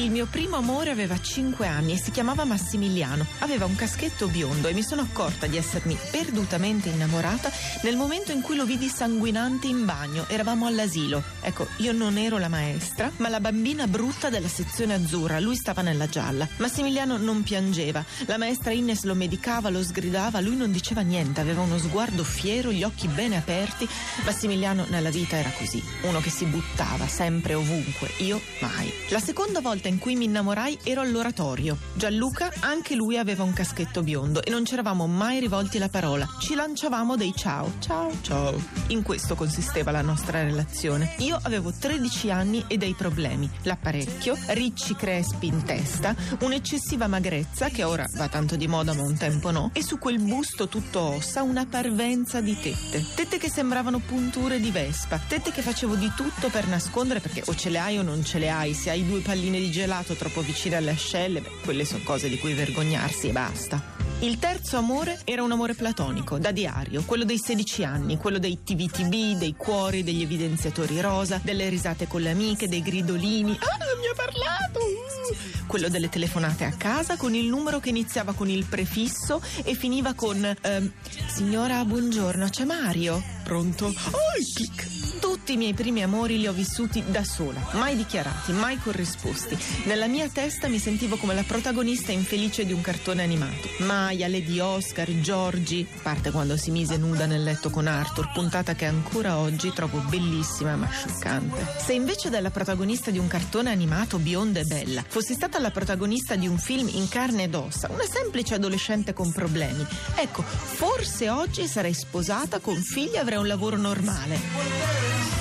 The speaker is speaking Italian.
Il mio primo amore aveva 5 anni e si chiamava Massimiliano. Aveva un caschetto biondo e mi sono accorta di essermi perdutamente innamorata nel momento in cui lo vidi sanguinante in bagno. Eravamo all'asilo. Ecco, io non ero la maestra, ma la bambina brutta della sezione azzurra. Lui stava nella gialla. Massimiliano non piangeva. La maestra Ines lo medicava, lo sgridava. Lui non diceva niente, aveva uno sguardo fiero, gli occhi bene aperti. Massimiliano nella vita era così, uno che si buttava sempre ovunque. Io mai. La seconda volta in cui mi innamorai ero all'oratorio. Gianluca, anche lui aveva un caschetto biondo e non ci eravamo mai rivolti la parola. Ci lanciavamo dei ciao, ciao, ciao. In questo consisteva la nostra relazione. Io avevo 13 anni e dei problemi. L'apparecchio, ricci crespi in testa, un'eccessiva magrezza che ora va tanto di moda ma un tempo no, e su quel busto tutto ossa una parvenza di tette. Tette che sembravano punture di vespa, tette che facevo di tutto per nascondere perché o ce le hai o non ce le hai, se hai due palline di gelato troppo vicine alle ascelle, beh, quelle sono cose di cui vergognarsi e basta. Il terzo amore era un amore platonico, da diario, quello dei 16 anni, quello dei TVTB, dei cuori, degli evidenziatori rosa, delle risate con le amiche, dei gridolini. Ah, mi ha parlato! Uh! Quello delle telefonate a casa con il numero che iniziava con il prefisso e finiva con ehm, Signora, buongiorno, c'è Mario? Pronto? Oh, clic! Tutti i miei primi amori li ho vissuti da sola, mai dichiarati, mai corrisposti. Nella mia testa mi sentivo come la protagonista infelice di un cartone animato. Maya, Lady Oscar, Giorgi, parte quando si mise nuda nel letto con Arthur, puntata che ancora oggi trovo bellissima ma scioccante. Se invece della protagonista di un cartone animato bionda e bella, fossi stata la protagonista di un film in carne ed ossa, una semplice adolescente con problemi, ecco, forse oggi sarei sposata con figli e avrei un lavoro normale.